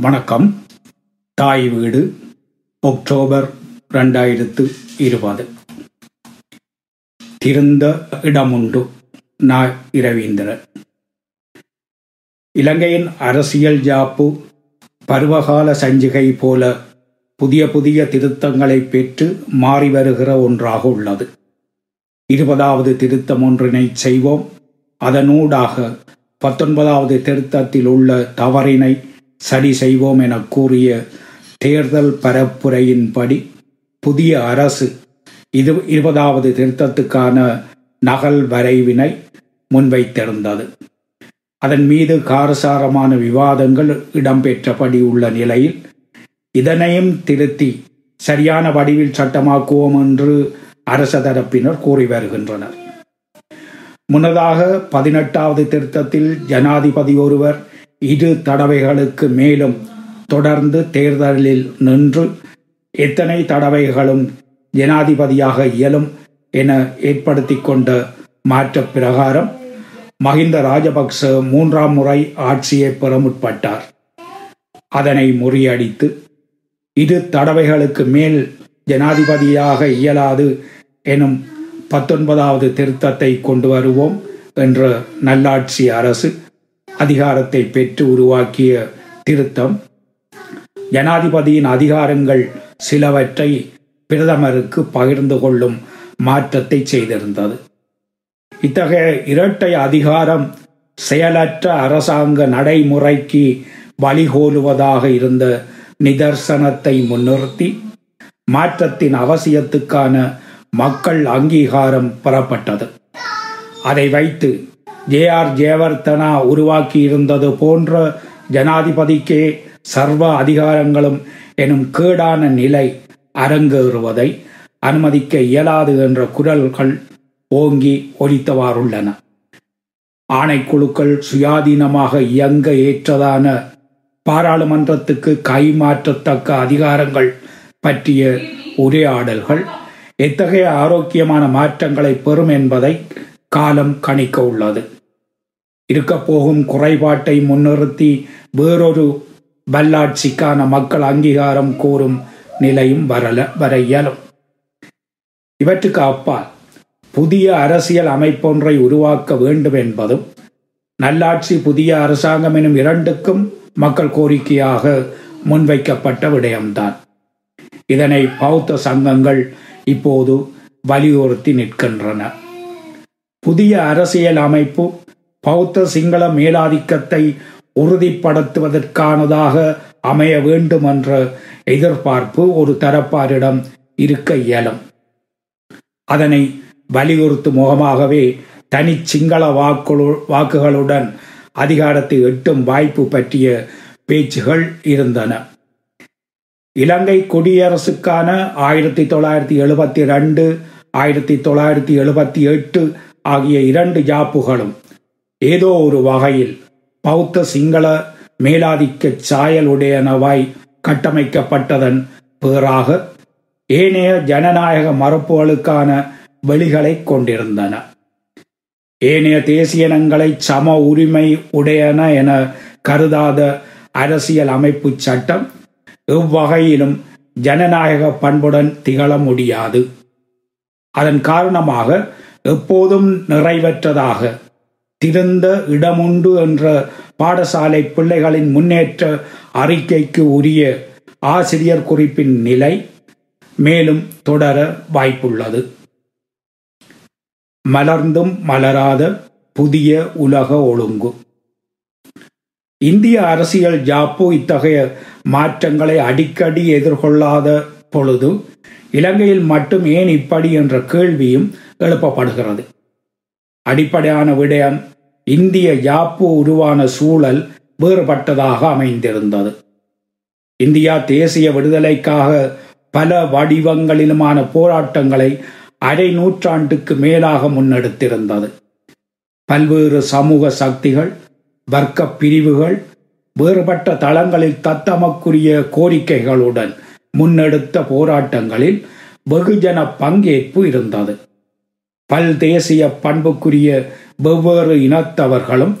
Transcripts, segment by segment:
வணக்கம். தாய் வீடு அக்டோபர் ரெண்டாயிரத்து இருபது. திருந்த இடமுண்டு நா இரவீந்திரன். இலங்கையின் அரசியல் ஜாப்பு பருவகால சஞ்சிகை போல புதிய புதிய திருத்தங்களை பெற்று மாறி வருகிற ஒன்றாக உள்ளது. இருபதாவது திருத்தம் ஒன்றினை செய்வோம். அதனூடாக பத்தொன்பதாவது திருத்தத்தில் உள்ள தவறினை சரி செய்வோம் என கூறிய தேர்தல் பரப்புரையின்படி புதிய அரசு இது இருபதாவது திருத்தத்துக்கான நகல் வரைவினை முன்வைத்திருந்தது. அதன் மீது காரசாரமான விவாதங்கள் இடம்பெற்றபடி உள்ள நிலையில் இதனையும் திருத்தி சரியான வடிவில் சட்டமாக்குவோம் என்று அரச தரப்பினர் கூறி வருகின்றனர். முன்னதாக பதினெட்டாவது திருத்தத்தில் ஜனாதிபதி ஒருவர் இரு தடவைகளுக்கு மேலும் தொடர்ந்து தேர்தலில் நின்று எத்தனை தடவைகளும் ஜனாதிபதியாக இயலும் என ஏற்படுத்தி கொண்ட மாற்ற பிரகாரம் மஹிந்த ராஜபக்ச மூன்றாம் முறை ஆட்சியை பெற முற்பட்டார். அதனை முறியடித்து இரு தடவைகளுக்கு மேல் ஜனாதிபதியாக இயலாது எனும் பத்தொன்பதாவது திருத்தத்தை கொண்டு வருவோம் என்ற நல்லாட்சி அரசு அதிகாரத்தை பெற்று உருவாக்கிய திருத்தம். ஜனாதிபதியின் அதிகாரங்கள் சிலவற்றை பிரதமருக்கு பகிர்ந்து கொள்ளும் மாற்றத்தை செய்திருந்தது. இத்தகைய இரட்டை அதிகாரம் செயலற்ற அரசாங்க நடைமுறைக்கு வழிகோலுவதாக இருந்த நிதர்சனத்தை முன்னிறுத்தி மாற்றத்தின் அவசியத்துக்கான மக்கள் அங்கீகாரம் பெறப்பட்டது. அதை வைத்து ஜே ஆர் ஜெயவர்தனா உருவாக்கியிருந்தது போன்ற ஜனாதிபதிக்கே சர்வ அதிகாரங்களும் எனும் கேடான நிலை அரங்கேறுவதை அனுமதிக்க இயலாது என்ற குரல்கள் ஓங்கி ஒலித்தவாறுள்ளன. ஆணைக்குழுக்கள் சுயாதீனமாக இயங்க ஏற்றதான பாராளுமன்றத்துக்கு கைமாற்றத்தக்க அதிகாரங்கள் பற்றிய உரையாடல்கள் எத்தகைய ஆரோக்கியமான மாற்றங்களை பெறும் என்பதை காலம் கணிக்க உள்ளது இருக்கப்போகும் குறைபாட்டை முன்னிறுத்தி வேறொரு வல்லாட்சிக்கான மக்கள் அங்கீகாரம் கூறும் நிலையும் வரல வர இயலும். இவற்றுக்கு அப்பால் புதிய அரசியல் அமைப்பொன்றை உருவாக்க வேண்டும் என்பதும் நல்லாட்சி புதிய அரசாங்கம் எனும் இரண்டுக்கும் மக்கள் கோரிக்கையாக முன்வைக்கப்பட்ட விடயம்தான். இதனை பௌத்த சங்கங்கள் இப்போது வலியுறுத்தி நிற்கின்றன. புதிய அரசியல் அமைப்பு பௌத்த சிங்கள மேலாதிக்கத்தை உறுதிப்படுத்துவதற்கானதாக அமைய வேண்டும் என்ற எதிர்பார்ப்பு ஒரு தரப்பாரிடம் இருக்க இயலும். அதனை வலியுறுத்தும் முகமாகவே தனி சிங்கள வாக்குகளுடன் அதிகாரத்தை எட்டும் வாய்ப்பு பற்றிய பேச்சுகள் இருந்தன. இலங்கை குடியரசுக்கான ஆயிரத்தி தொள்ளாயிரத்தி எழுபத்தி ரெண்டு ஆயிரத்தி தொள்ளாயிரத்தி எழுபத்தி எட்டு ஆகிய இரண்டு ஜாப்புகளும் ஏதோ ஒரு வகையில் பௌத்த சிங்கள மேலாதிக்க சாயலுடையனவாய் கட்டமைக்கப்பட்டதன் பேராக ஏனைய ஜனநாயக மறுப்புகளுக்கான வெளிகளை கொண்டிருந்தன. ஏனைய தேசியனங்களை சம உரிமை உடையன என கருதாத அரசியல் அமைப்பு சட்டம் எவ்வகையிலும் ஜனநாயக பண்புடன் திகழ முடியாது. அதன் காரணமாக எப்போதும் நிறைவற்றதாக திருந்த இடமுண்டு என்ற பாடசாலை பிள்ளைகளின் முன்னேற்ற அறிக்கைக்கு உரிய ஆசிரியர் குறிப்பின் நிலை மேலும் தொடர வாய்ப்புள்ளது. மலர்ந்தும் மலராத புதிய உலக ஒழுங்கு. இந்திய அரசியல் ஜாப்பு இத்தகைய மாற்றங்களை அடிக்கடி எதிர்கொள்ளாத பொழுது இலங்கையில் மட்டும் ஏன் இப்படி என்ற கேள்வியும் எழுப்பப்படுகிறது. அடிப்படையான விடயம் இந்திய யாப்பு உருவான சூழல் வேறுபட்டதாக அமைந்திருந்தது. இந்தியா தேசிய விடுதலைக்காக பல வடிவங்களிலுமான போராட்டங்களை அரை நூற்றாண்டுக்கு மேலாக முன்னெடுத்திருந்தது. பல்வேறு சமூக சக்திகள் வர்க்க பிரிவுகள் வேறுபட்ட தளங்களில் தத்தமக்குரிய கோரிக்கைகளுடன் முன்னெடுத்த போராட்டங்களில் வெகுஜன பங்கேற்பு இருந்தது. பல் தேசிய பண்புக்குரிய வெவ்வேறு இனத்தவர்களும்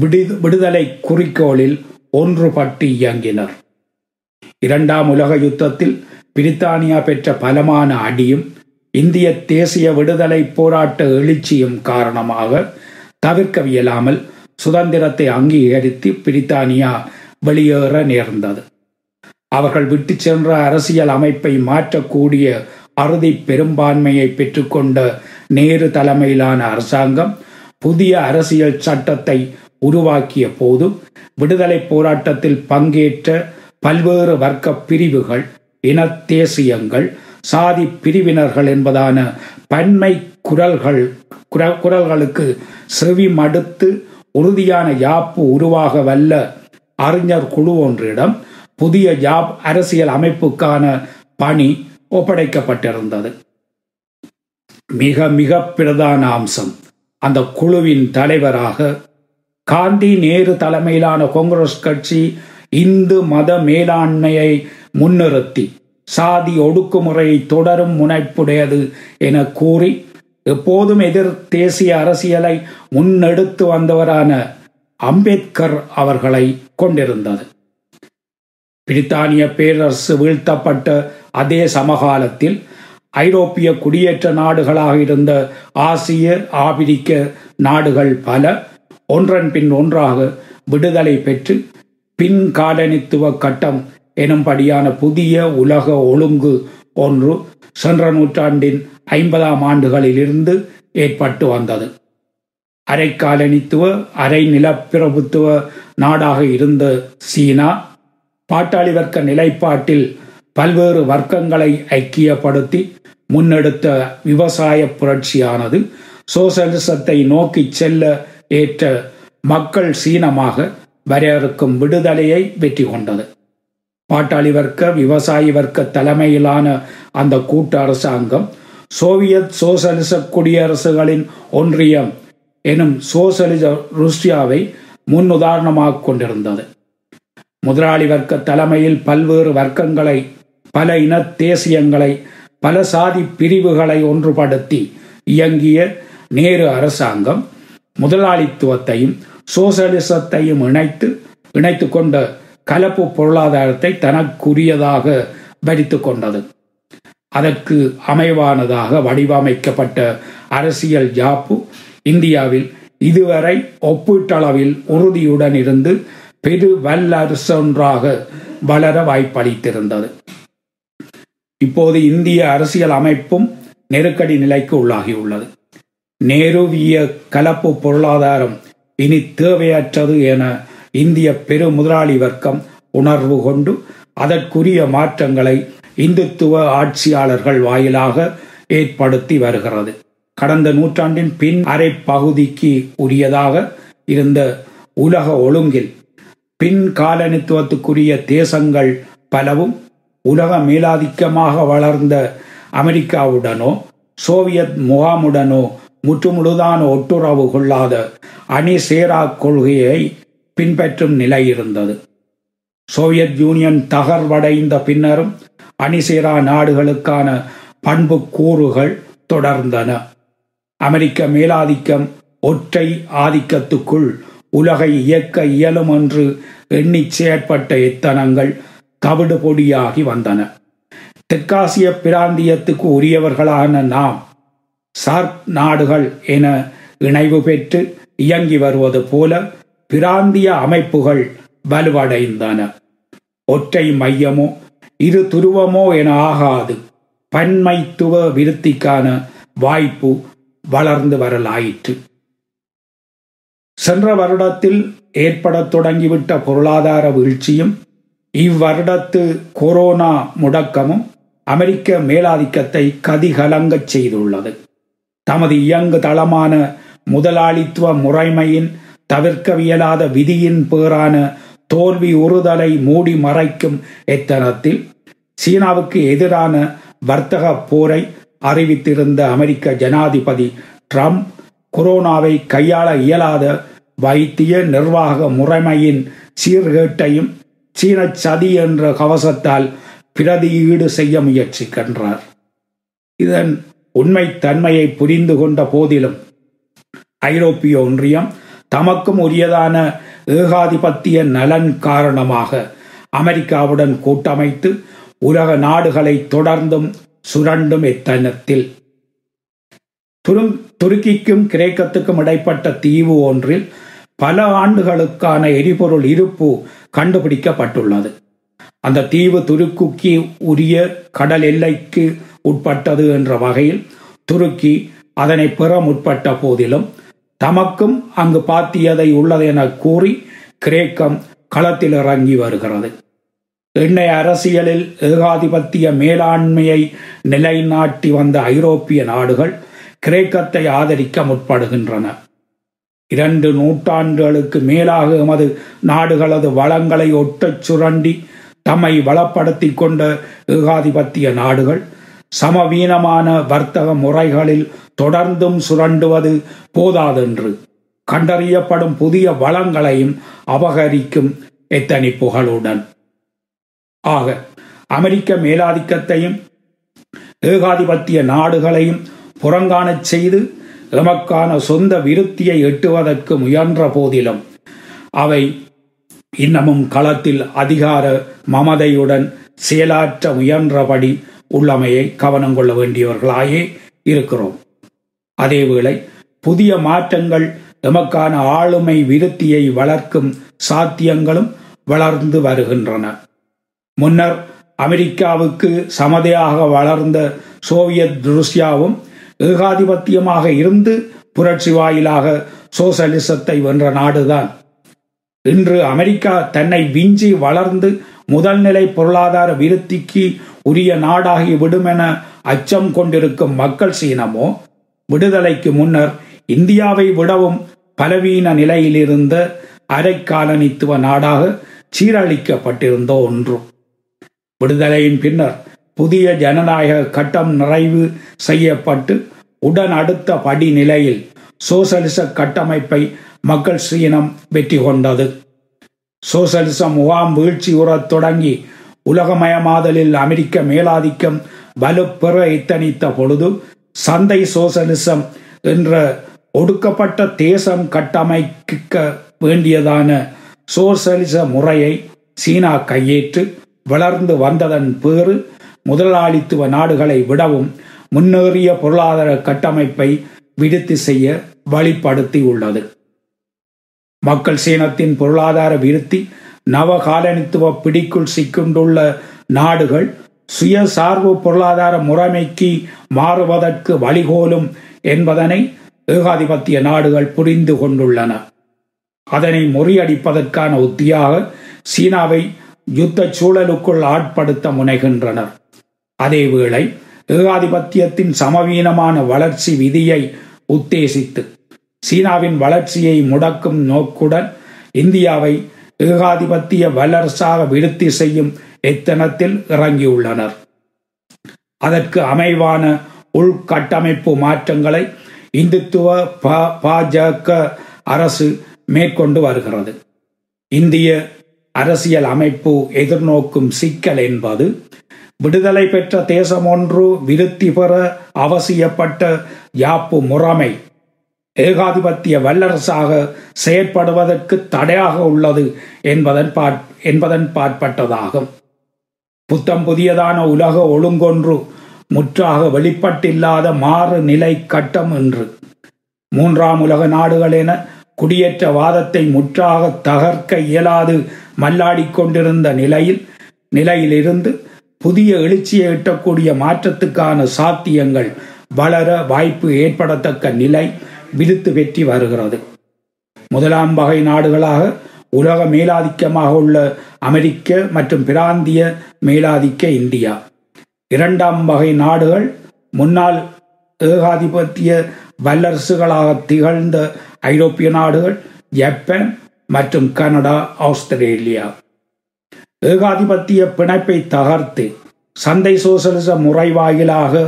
விடு விடுதலை குறிக்கோளில் ஒன்றுபட்டு இயங்கினர். இரண்டாம் உலக யுத்தத்தில் பிரித்தானியா பெற்ற பலமான அடியும் இந்திய தேசிய விடுதலை போராட்ட எழுச்சியும் காரணமாக தவிர்க்கவியலாமல் சுதந்திரத்தை அங்கீகரித்து பிரித்தானியா வெளியேற நேர்ந்தது. அவர்கள் விட்டு சென்ற அரசியல் அமைப்பை மாற்றக்கூடிய அறுதி பெரும்பான்மையை பெற்றுக்கொண்ட நேரு தலைமையிலான அரசாங்கம் புதிய அரசியல் சட்டத்தை உருவாக்கிய போது விடுதலை போராட்டத்தில் பங்கேற்ற பல்வேறு வர்க்க பிரிவுகள் இன தேசியங்கள் சாதி பிரிவினர்கள் என்பதான பன்மை குரல்கள் குரல்களுக்கு செவி மடுத்து உறுதியான யாப்பு உருவாக வல்ல அறிஞர் குழு ஒன்றிடம் புதிய யாப் அரசியல் அமைப்புக்கான பணி ஒப்படைக்கப்பட்டிருந்தது. மிக மிக பிரதான அம்சம் அந்த குழுவின் தலைவராக காந்தி நேரு தலைமையிலான காங்கிரஸ் கட்சி இந்து மத மேலாண்மையை முன்னிறுத்தி சாதி ஒடுக்குமுறையை தொடரும் முனைப்புடையது என கூறி எப்போதும் எதிர் தேசிய அரசியலை முன்னெடுத்து வந்தவரான அம்பேத்கர் அவர்களை கொண்டிருந்தது. பிரித்தானிய பேரரசு வீழ்த்தப்பட்ட அதே சமகாலத்தில் ஐரோப்பிய குடியேற்ற நாடுகளாக இருந்த ஆசிய ஆபிரிக்க நாடுகள் பல ஒன்றன் பின் ஒன்றாக விடுதலை பெற்று பின் காலனித்துவ கட்டம் எனும்படியான புதிய உலக ஒழுங்கு ஒன்று சென்ற நூற்றாண்டின் ஐம்பதாம் ஆண்டுகளிலிருந்து ஏற்பட்டு வந்தது. அரை காலனித்துவ அரை நிலப்பிரபுத்துவ நாடாக இருந்த சீனா பாட்டாளி வர்க்க நிலைப்பாட்டில் பல்வேறு வர்க்கங்களை ஐக்கியப்படுத்தி முன்னெடுத்த விவசாய புரட்சியானது சோசலிசத்தை நோக்கி செல்ல ஏற்ற மக்கள் சீனமாக வரையறுக்கும் விடுதலையை வெற்றி கொண்டது. பாட்டாளி வர்க்க விவசாயி வர்க்க தலைமையிலான அந்த கூட்டு அரசாங்கம் சோவியத் சோசலிச குடியரசுகளின் ஒன்றியம் எனும் சோசலிச ருஷ்யாவை முன்னுதாரணமாக கொண்டிருந்தது. முதலாளி வர்க்க தலைமையில் பல்வேறு வர்க்கங்களை பல இன தேசியங்களை பல சாதி பிரிவுகளை ஒன்றுபடுத்தி இயங்கிய நேரு அரசாங்கம் முதலாளித்துவத்தையும் சோசலிசத்தையும் இணைத்து இணைத்து கொண்ட கலப்பு பொருளாதாரத்தை தனக்குரியதாக பறித்து கொண்டது. அதற்கு அமைவானதாக வடிவமைக்கப்பட்ட அரசியல் ஜாப்பு இந்தியாவில் இதுவரை ஒப்பீட்டளவில் உறுதியுடன் இருந்து பெரு வல்லரசொன்றாக வளர வாய்ப்பளித்திருந்தது. இப்போது இந்திய அரசியல் அமைப்பும் நெருக்கடி நிலைக்கு உள்ளாகியுள்ளது. நேருவிய கலப்பு பொருளாதாரம் இனி தேவையற்றது என இந்திய பெரு முதலாளி வர்க்கம் உணர்வு கொண்டு அதற்குரிய மாற்றங்களை இந்துத்துவ ஆட்சியாளர்கள் வாயிலாக ஏற்படுத்தி வருகிறது. கடந்த நூற்றாண்டின் பின் அரை பகுதிக்கு உரியதாக இருந்த உலக ஒழுங்கில் பின் காலனித்துவத்துக்குரிய தேசங்கள் பலவும் உலக மேலாதிக்கமாக வளர்ந்த அமெரிக்காவுடனோ சோவியத் முகாமுடனோ முற்றுமுழுதான ஒட்டுறவு கொள்ளாத அணி சேரா கொள்கையை பின்பற்றும் நிலை இருந்தது. சோவியத் யூனியன் தகர்வடைந்த பின்னரும் அணிசேரா நாடுகளுக்கான பண்பு கூறுகள் தொடர்ந்தன. அமெரிக்க மேலாதிக்கம் ஒற்றை ஆதிக்கத்துக்குள் உலகை இயக்க இயலும் என்று எண்ணி செயற்பட்ட எத்தனங்கள் தவிடு பொடியாகி வந்தன. தெற்காசிய பிராந்தியத்துக்கு உரியவர்களான நாம் சார்க் நாடுகள் என இணைவு பெற்று இயங்கி வருவது போல பிராந்திய அமைப்புகள் வலுவடைந்தன. ஒற்றை மையமோ இரு துருவமோ என ஆகாது. பன்மைத்துவ விருத்திக்கான வாய்ப்பு வளர்ந்து வரலாயிற்று. சென்ற வருடத்தில் ஏற்படத் தொடங்கிவிட்ட பொருளாதார வீழ்ச்சியும் இவ்வருடத்து கொரோனா முடக்கமும் அமெரிக்க மேலாதிக்கத்தை கதிகலங்கச் செய்துள்ளது. தமது இயங்கு தளமான முதலாளித்துவ முறைமையின் தவிர்க்கவியலாத விதியின் பேரான தோல்வி உறுதலை மூடி மறைக்கும் எத்தனத்தில் சீனாவுக்கு எதிரான வர்த்தக போரை அறிவித்திருந்த அமெரிக்க ஜனாதிபதி ட்ரம்ப் கொரோனாவை கையாள இயலாத வைத்திய நிர்வாக முறைமையின் சீர்கேட்டையும் சீன சதி என்ற கவசத்தால் பிரதியீடு செய்ய முயற்சிக்கின்றார். இதன் உண்மை தன்மையை புரிந்து கொண்ட போதிலும் ஐரோப்பிய ஒன்றியம் தமக்கும் உரியதான ஏகாதிபத்திய நலன் காரணமாக அமெரிக்காவுடன் கூட்டமைத்து உலக நாடுகளை தொடர்ந்தும் சுரண்டும் எத்தனத்தில் துருக்கிக்கும் கிரேக்கத்துக்கும் இடைப்பட்ட தீவு ஒன்றில் பல ஆண்டுகளுக்கான எரிபொருள் இருப்பு கண்டுபிடிக்கப்பட்டுள்ளது. அந்த தீவு துருக்குக்கு உரிய கடல் எல்லைக்கு உட்பட்டது என்ற வகையில் துருக்கி அதனை பெற முற்பட்ட போதிலும் தமக்கும் அங்கு பாத்தியதை உள்ளது என கூறி கிரேக்கம் களத்தில் இறங்கி வருகிறது. எண்ணெய் அரசியலில் ஏகாதிபத்திய மேலாண்மையை நிலைநாட்டி வந்த ஐரோப்பிய நாடுகள் கிரேக்கத்தை ஆதரிக்க முற்படுகின்றன. இரண்டு நூற்றாண்டுகளுக்கு மேலாக எமது நாடுகளது வளங்களை ஒட்டச் சுரண்டி தம்மை வளப்படுத்தி கொண்ட ஏகாதிபத்திய நாடுகள் சமவீனமான வர்த்தக முறைகளில் தொடர்ந்தும் சுரண்டுவது போதாதென்று கண்டறியப்படும் புதிய வளங்களையும் அபகரிக்கும் எத்தனிப்புகளுடன் ஆக அமெரிக்க மேலாதிக்கத்தையும் ஏகாதிபத்திய நாடுகளையும் புறங்காணச் செய்து எமக்கான சொந்த விருத்தியை எட்டுவதற்கு முயன்ற போதிலும் அவை இன்னமும் களத்தில் அதிகார மமதையுடன் செயலாற்ற முயன்றபடி உள்ளமையை கவனம் கொள்ள வேண்டியவர்களாயே இருக்கிறோம். அதேவேளை புதிய மாற்றங்கள் எமக்கான ஆளுமை விருத்தியை வளர்க்கும் சாத்தியங்களும் வளர்ந்து வருகின்றன. முன்னர் அமெரிக்காவுக்கு சமதையாக வளர்ந்த சோவியத் ருஷ்யாவும் ஏகாதிபத்தியமாக இருந்து புரட்சி வாயிலாக சோசலிசத்தை வென்ற நாடுதான். இன்று அமெரிக்கா தன்னை விஞ்சி வளர்ந்து முதல்நிலை பொருளாதார விருத்திக்கு உரிய நாடாகி விடுமென அச்சம் கொண்டிருக்கும் மக்கள் சீனமோ விடுதலைக்கு முன்னர் இந்தியாவை விடவும் பலவீன நிலையிலிருந்த அரைக்காலனித்துவ நாடாக சீரழிக்கப்பட்டிருந்த ஒன்று விடுதலையின் பின்னர் புதிய ஜனநாயக கட்டம் நிறைவு செய்யப்பட்டு உடன் அடுத்த படிநிலையில் சோசலிச கட்டமைப்பை மக்கள் சீனம் வெற்றி கொண்டது. சோசலிச முகாம் வீழ்ச்சி உறத் தொடங்கி உலகமயமாதலில் அமெரிக்க மேலாதிக்கம் வலுப்பெற இத்தனித்த பொழுது சந்தை சோசலிசம் என்ற ஒடுக்கப்பட்ட தேசம் கட்டமைக்க வேண்டியதான சோசலிச முறையை சீனா கையேற்று வளர்ந்து வந்ததன் பேறு முதலாளித்துவ நாடுகளை விடவும் முன்னேறிய பொருளாதார கட்டமைப்பை விடுத்து செய்ய வழிப்படுத்தியுள்ளது. மக்கள் சீனத்தின் பொருளாதார விருத்தி நவகாலனித்துவ பிடிக்குள் சிக்கொண்டுள்ள நாடுகள் சுயசார்பு பொருளாதார முறைமைக்கு மாறுவதற்கு வழிகோலும் என்பதனை ஏகாதிபத்திய நாடுகள் புரிந்து கொண்டுள்ளன. அதனை முறியடிப்பதற்கான உத்தியாக சீனாவை யுத்த சூழலுக்குள் ஆட்படுத்த முனைகின்றனர். அதேவேளை ஏகாதிபத்தியத்தின் சமவீனமான வளர்ச்சி விதியை உத்தேசித்து சீனாவின் வளர்ச்சியை முடக்கும் நோக்குடன் இந்தியாவை ஏகாதிபத்திய வல்லரசாக விருத்தி செய்யும் எத்தனத்தில் இறங்கியுள்ளனர். அதற்கு அமைவான உள்கட்டமைப்பு மாற்றங்களை இந்துத்துவ பாஜக அரசு மேற்கொண்டு வருகிறது. இந்திய அரசியல் அமைப்பு எதிர்நோக்கும் சிக்கல் என்பது விடுதலை பெற்ற தேசம் ஒன்று விருத்தி பெற அவசியப்பட்ட யாப்பு முறைமை. ஏகாதிபத்திய வல்லரசாக செயற்படுவதற்கு தடையாக உள்ளது என்பதன் என்பதன் பாற்பட்டதாகும். புத்தம் புதியதான உலக ஒழுங்கொன்று முற்றாக வெளிப்பட்டில்லாத மாறு நிலை கட்டம் என்று மூன்றாம் உலக நாடுகள் என குடியேற்ற வாதத்தை முற்றாக தகர்க்க இயலாது மல்லாடிக் கொண்டிருந்த நிலையில் நிலையிலிருந்து புதிய எழுச்சியை எட்டக்கூடிய மாற்றத்துக்கான சாத்தியங்கள் வளர வாய்ப்பு ஏற்படத்தக்க நிலை விடுத்து பெற்றி வருகிறது. முதலாம் வகை நாடுகளாக உலக மேலாதிக்கமாக உள்ள அமெரிக்க மற்றும் பிராந்திய மேலாதிக்க இந்தியா. இரண்டாம் வகை நாடுகள் முன்னாள் ஏகாதிபத்திய வல்லரசுகளாக திகழ்ந்த ஐரோப்பிய நாடுகள் ஜப்பான் மற்றும் கனடா ஆஸ்திரேலியா. ஏகாதிபத்திய பிணைப்பை தகர்த்து சந்தை சோசலிச முறை வாயிலாக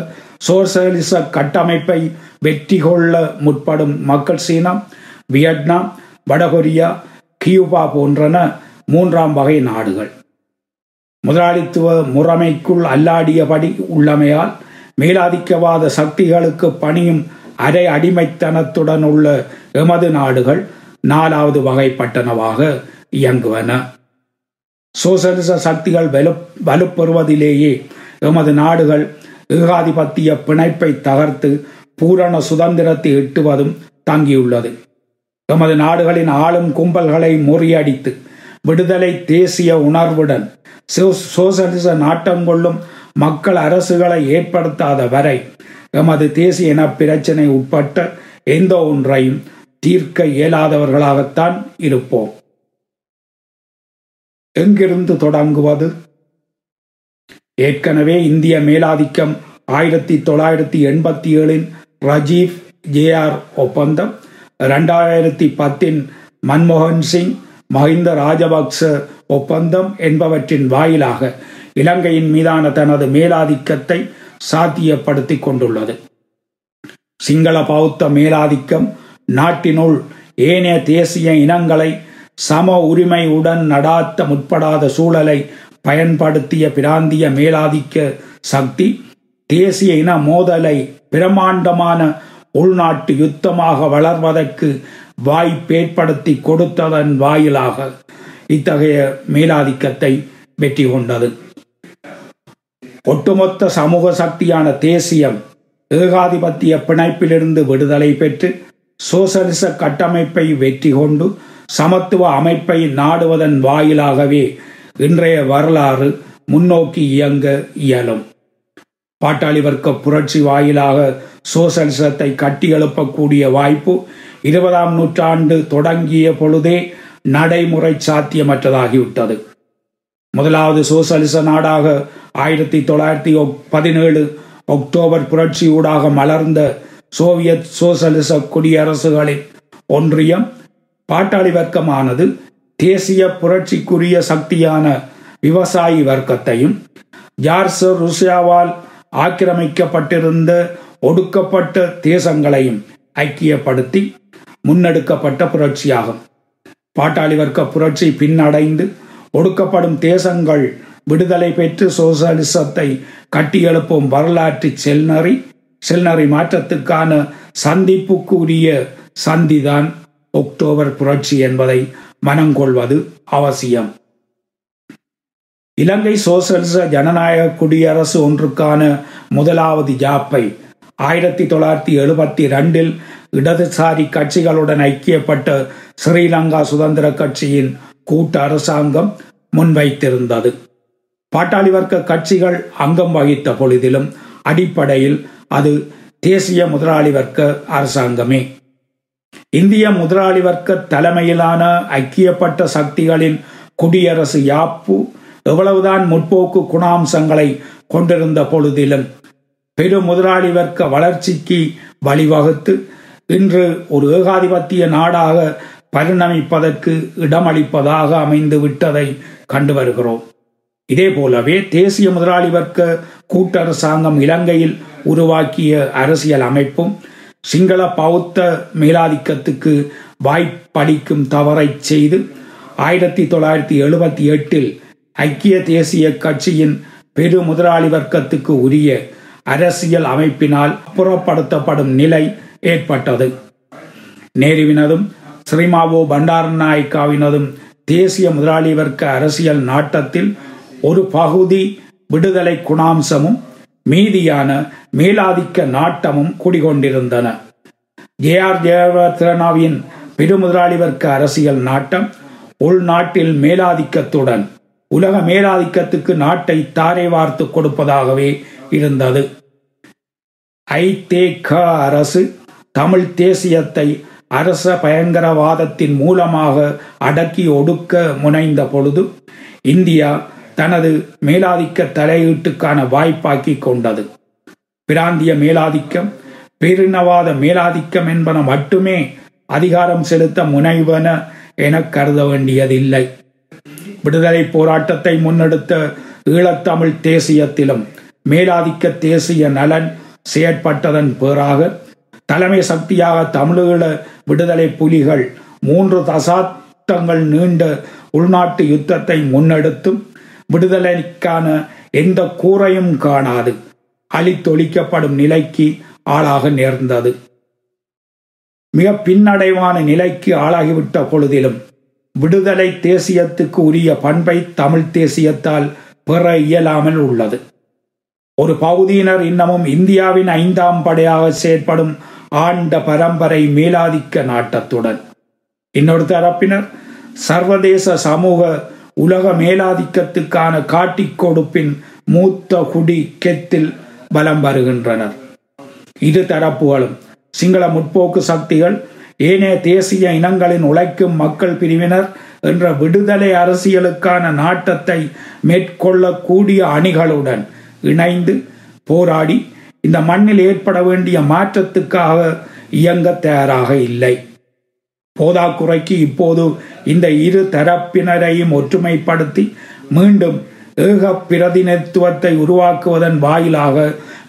சோசலிச கட்டமைப்பை வெற்றி கொள்ள முற்படும் மக்கள் சீனம் வியட்நாம் வடகொரியா கியூபா போன்றன மூன்றாம் வகை நாடுகள். முதலாளித்துவ முறைமைக்குள் அல்லாடியபடி உள்ளமையால் மேலாதிக்கவாத சக்திகளுக்கு பணியும் அரை அடிமைத்தனத்துடன் உள்ள எமது நாடுகள் நாலாவது வகைப்பட்டனவாக இயங்குவன. சோசலிச சக்திகள் வலு வலுப்பெறுவதிலேயே எமது நாடுகள் ஏகாதிபத்திய பிணைப்பை தகர்த்து பூரண சுதந்திரத்தை எட்டுவதும் தங்கியுள்ளது. எமது நாடுகளின் ஆளும் கும்பல்களை முறியடித்து விடுதலை தேசிய உணர்வுடன் சோசலிச நாட்டம் கொள்ளும் மக்கள் அரசுகளை ஏற்படுத்தாத வரை எமது தேசிய இன பிரச்சினை உட்பட்ட எந்த ஒன்றையும் தீர்க்க இயலாதவர்களாகத்தான் இருப்போம். எங்கிருந்து தொடங்குவது? ஏற்கனவே இந்திய மேலாதிக்கம் ஆயிரத்தி தொள்ளாயிரத்தி எண்பத்தி ஏழின் ரஜீவ் ஜேஆர் ஒப்பந்தம் இரண்டாயிரத்தி பத்தின் மன்மோகன் சிங் மஹிந்த ராஜபக்ச ஒப்பந்தம் என்பவற்றின் வாயிலாக இலங்கையின் மீதான தனது மேலாதிக்கத்தை சாத்தியப்படுத்தி கொண்டுள்ளது. சிங்கள பௌத்த மேலாதிக்கம் நாட்டினுள் ஏனைய தேசிய இனங்களை சம உரிமையுடன் நடாத்த முற்படாத சூழலை பயன்படுத்திய பிராந்திய மேலாதிக்க சக்தி தேசிய இன மோதலை பிரமாண்டமான உள்நாட்டு யுத்தமாக வளர்வதற்கு வாய்ப்பேற்படுத்தி கொடுத்ததன் வாயிலாக இத்தகைய மேலாதிக்கத்தை வெற்றி கொண்டது. ஒட்டுமொத்த சமூக சக்தியான தேசியம் ஏகாதிபத்திய பிணைப்பிலிருந்து விடுதலை பெற்று சோசலிச கட்டமைப்பை வெற்றி கொண்டு சமத்துவ அமைப்பை நாடுவதன் வாயிலாகவே இன்றைய வரலாறு முன்னோக்கி இயங்க இயலும். பாட்டாளி வர்க்க புரட்சி வாயிலாக சோசலிசத்தை கட்டியெழுப்பக்கூடிய வாய்ப்பு இருபதாம் நூற்றாண்டு தொடங்கிய பொழுதே நடைமுறை சாத்தியமற்றதாகிவிட்டது. முதலாவது சோசலிச நாடாக ஆயிரத்தி தொள்ளாயிரத்தி பதினேழு அக்டோபர் புரட்சியூடாக மலர்ந்த சோவியத் சோசலிச குடியரசுகளின் ஒன்றியம் பாட்டாளி வர்க்கமானது தேசிய புரட்சிக்குரிய சக்தியான விவசாயி வர்க்கத்தையும் ஜார்ஸ் ருசியாவால் ஆக்கிரமிக்கப்பட்டிருந்த ஒடுக்கப்பட்ட தேசங்களையும் ஐக்கியப்படுத்தி முன்னெடுக்கப்பட்ட புரட்சியாகும். பாட்டாளி வர்க்க புரட்சி பின்னடைந்து ஒடுக்கப்படும் தேசங்கள் விடுதலை பெற்று சோசலிசத்தை கட்டியெழுப்பும் வரலாற்று செல்நறி செல்நறி மாற்றத்துக்கான சந்திப்புக்குரிய சந்திதான் ஒக்டோபர் புரட்சி என்பதை மனங்கொள்வது அவசியம். இலங்கை சோசலிச ஜனநாயக குடியரசு ஒன்றுக்கான முதலாவது ஜாப்பை ஆயிரத்தி தொள்ளாயிரத்தி எழுபத்தி ரெண்டில் இடதுசாரி கட்சிகளுடன் ஐக்கியப்பட்ட ஸ்ரீலங்கா சுதந்திர கட்சியின் கூட்டு அரசாங்கம் முன்வைத்திருந்தது. பாட்டாளி வர்க்க கட்சிகள் அங்கம் வகித்த பொழுதிலும் அடிப்படையில் அது தேசிய முதலாளி வர்க்க அரசாங்கமே. இந்திய முதலாளி வர்க்க தலைமையிலான ஐக்கியப்பட்ட சக்திகளின் குடியரசு யாப்பு எவ்வளவுதான் முற்போக்கு குணாம்சங்களை கொண்டிருந்த பொழுதிலும் பெரு முதலாளி வர்க்க வளர்ச்சிக்கு வழிவகுத்து இன்று ஒரு ஏகாதிபத்திய நாடாக பரிணமிப்பதற்கு இடமளிப்பதாக அமைந்து விட்டதை கண்டு வருகிறோம். இதே போலவே தேசிய முதலாளி வர்க்க கூட்டரசாங்கம் இலங்கையில் உருவாக்கிய அரசியல் அமைப்பும் சிங்கள பௌத்த மேலாதிக்கத்துக்கு வாய்ப்பளிக்கும் தவறை செய்து ஆயிரத்தி தொள்ளாயிரத்தி எழுபத்தி எட்டில் ஐக்கிய தேசிய கட்சியின் பெரு முதலாளி வர்க்கத்துக்கு உரிய அரசியல் அமைப்பினால் புறப்படுத்தப்படும் நிலை ஏற்பட்டது. நேருவினதும் ஸ்ரீமாவோ பண்டாரநாயக்காவினதும் தேசிய முதலாளி வர்க்க அரசியல் நாட்டத்தில் ஒரு பகுதி விடுதலை குணாம்சமும் மீதியான மேலாதிக்க நாட்டமும் குடிகொண்டிருந்தன. ஜே ஆர் ஜெயவர்தனாவின் பெருமுதலாளி வர்க்க அரசியல் நாட்டம் உள்நாட்டில் மேலாதிக்கத்துடன் உலக மேலாதிக்கத்துக்கு நாட்டை தாரை வார்த்து கொடுப்பதாகவே இருந்தது. ஐதேக அரசு தமிழ் தேசியத்தை அரச பயங்கரவாதத்தின் மூலமாக அடக்கி ஒடுக்க முனைந்த பொழுது இந்தியா தனது மேலாதிக்க தலையீட்டுக்கான வாய்ப்பாக்கி கொண்டது. பிராந்திய மேலாதிக்கம் பேரினவாத மேலாதிக்கம் என்பன மட்டுமே அதிகாரம் செலுத்த முனைவன என கருத வேண்டியதில்லை. விடுதலை போராட்டத்தை முன்னெடுத்த ஈழத்தமிழ் தேசியத்திலும் மேலாதிக்க தேசிய நலன் செயற்பட்டதன் பேராக தலைமை சக்தியாக தமிழீழ விடுதலை புலிகள் மூன்று தசாப்தங்கள் நீண்ட உள்நாட்டு யுத்தத்தை முன்னெடுத்தும் விடுதலைக்கான எந்த கூரையும் காணாது. அழித்தொழிக்கப்படும் நிலைக்கு ஆளாக நேர்ந்தது. மிக பின்னடைவான நிலைக்கு ஆளாகிவிட்ட பொழுதிலும் விடுதலை தேசியத்துக்கு உரிய பண்பை தமிழ் தேசியத்தால் பெற இயலாமல் உள்ளது. ஒரு பகுதியினர் இன்னமும் இந்தியாவின் ஐந்தாம் படையாக செயற்படும் ஆண்ட பரம்பரை மேலாதிக்க நாட்டத்துடன். இன்னொரு தரப்பினர் சர்வதேச சமூக உலக மேலாதிக்கத்துக்கான காட்டிக் கொடுப்பின் மூத்த குடி கெத்தில் பலம் வருகின்றனர். இரு தரப்புகளும் சிங்கள முற்போக்கு சக்திகள் ஏனைய தேசிய இனங்களின் உழைக்கும் மக்கள் பிரிவினர் என்ற விடுதலை அரசியலுக்கான நாட்டத்தை மேற்கொள்ளக்கூடிய அணிகளுடன் இணைந்து போராடி இந்த மண்ணில் ஏற்பட வேண்டிய மாற்றத்துக்காக இயங்க தயாராக இல்லை. போதாக்குறைக்கு இப்போது இந்த இரு தரப்பினரையும் ஒற்றுமைப்படுத்தி மீண்டும் ஏக பிரதிநிதித்துவத்தை உருவாக்குவதன் வாயிலாக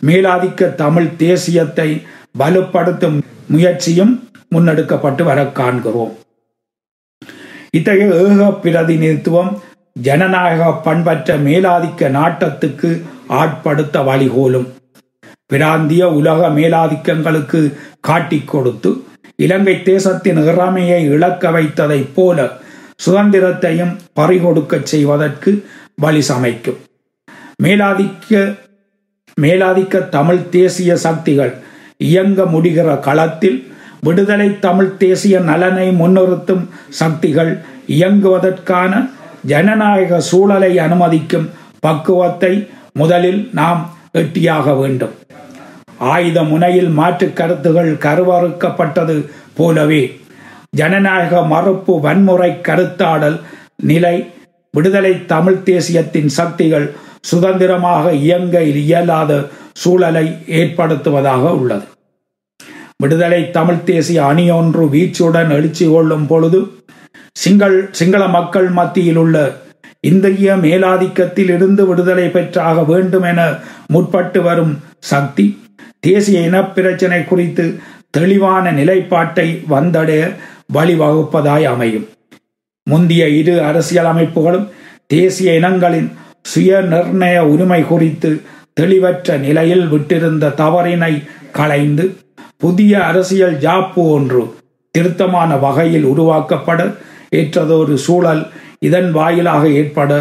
மேலாதிக்க தமிழ் தேசியத்தை வலுப்படுத்தும் முயற்சியும் முன்னெடுக்கப்பட்டு வர காண்கிறோம். இத்தகைய ஏக பிரதிநிதித்துவம் ஜனநாயக பண்பற்ற மேலாதிக்க நாட்டத்துக்கு ஆட்படுத்த வழிகோலும். பிராந்திய உலக மேலாதிக்கங்களுக்கு காட்டிக் கொடுத்து இலங்கை தேசத்தின் இறமையை இழக்க வைத்ததைப் போல சுதந்திரத்தையும் பறிகொடுக்க செய்வதற்கு வழி சமைக்கும். மேலாதிக்க மேலாதிக்க தமிழ் தேசிய சக்திகள் இயங்க முடிகிற களத்தில் விடுதலை தமிழ் தேசிய நலனை முன்னிறுத்தும் சக்திகள் இயங்குவதற்கான ஜனநாயக சூழலை அனுமதிக்கும் பக்குவத்தை முதலில் நாம் எட்டியாக வேண்டும். ஆயுத முனையில் மாற்று கருத்துகள் கருவறுக்கப்பட்டது போலவே. ஜனநாயக மறுப்பு வன்முறை கருத்தாடல் நிலை விடுதலை தமிழ் தேசியத்தின் சக்திகள் சுதந்திரமாக இயங்க இயலாத சூழலை ஏற்படுத்துவதாக உள்ளது. விடுதலை தமிழ் தேசிய அணியொன்று வீச்சுடன் எழுச்சி கொள்ளும் பொழுது சிங்கள் சிங்கள மக்கள் மத்தியில் உள்ள இந்திய மேலாதிக்கத்தில் இருந்து விடுதலை பெற்றாக வேண்டும் என முற்பட்டு வரும் சக்தி தேசிய இனப்பிரச்சனை குறித்து தெளிவான நிலைப்பாட்டை வந்தடைய வழிவகுப்பதாய் அமையும். முந்திய இரு அரசியல் அமைப்புகளும் தேசிய இனங்களின் சுய நிர்ணய உரிமை குறித்து தெளிவற்ற நிலையில் விட்டிருந்த தவறினை களைந்து புதிய அரசியல் ஜாப்பு ஒன்று திருத்தமான வகையில் உருவாக்கப்பட ஏற்றதொரு சூழல் இதன் வாயிலாக ஏற்பட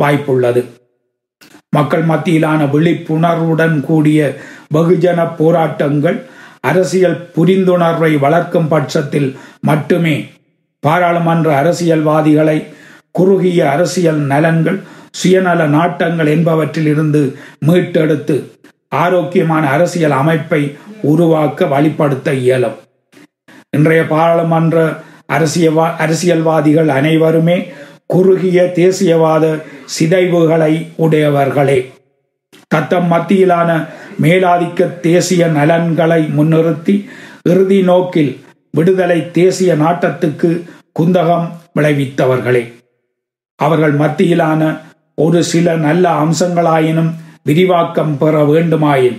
வாய்ப்புள்ளது. மக்கள் மத்தியிலான விழிப்புணர்வுடன் கூடிய வெகுஜன போராட்டங்கள் அரசியல் புரிந்துணர்வை வளர்க்கும் பட்சத்தில் மட்டுமே. பாராளுமன்ற அரசியல்வாதிகளை குறுகிய அரசியல் நலன்கள் சுயநல நாட்டங்கள் என்பவற்றில் இருந்து மீட்டெடுத்து ஆரோக்கியமான அரசியல் அமைப்பை உருவாக்க வழிப்படுத்த இயலும். இன்றைய பாராளுமன்ற அரசியல்வா அரசியல்வாதிகள் அனைவருமே குறுகிய தேசியவாத சிதைவுகளை உடையவர்களே. தத்தம் மத்தியிலான மேலாதிக்க தேசிய நலன்களை முன்னிறுத்தி இறுதி நோக்கில் விடுதலை தேசிய நாட்டத்துக்கு குந்தகம் விளைவித்தவர்களே. அவர்கள் மத்தியிலான ஒரு சில நல்ல அம்சங்களாயினும் விரிவாக்கம் பெற வேண்டுமாயின்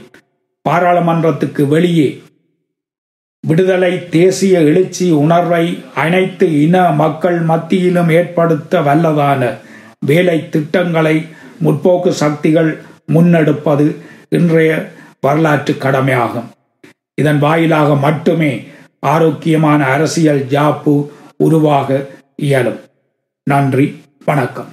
பாராளுமன்றத்துக்கு வெளியே விடுதலை தேசிய எழுச்சி உணர்வை அனைத்து இன மக்கள் மத்தியிலும் ஏற்படுத்த வல்லதான வேலை திட்டங்களை முற்போக்கு சக்திகள் முன்னெடுப்பது இன்றைய வரலாற்று கடமையாகும். இதன் வாயிலாக மட்டுமே ஆரோக்கியமான அரசியல் ஜாப்பு உருவாக இயலும். நன்றி வணக்கம்.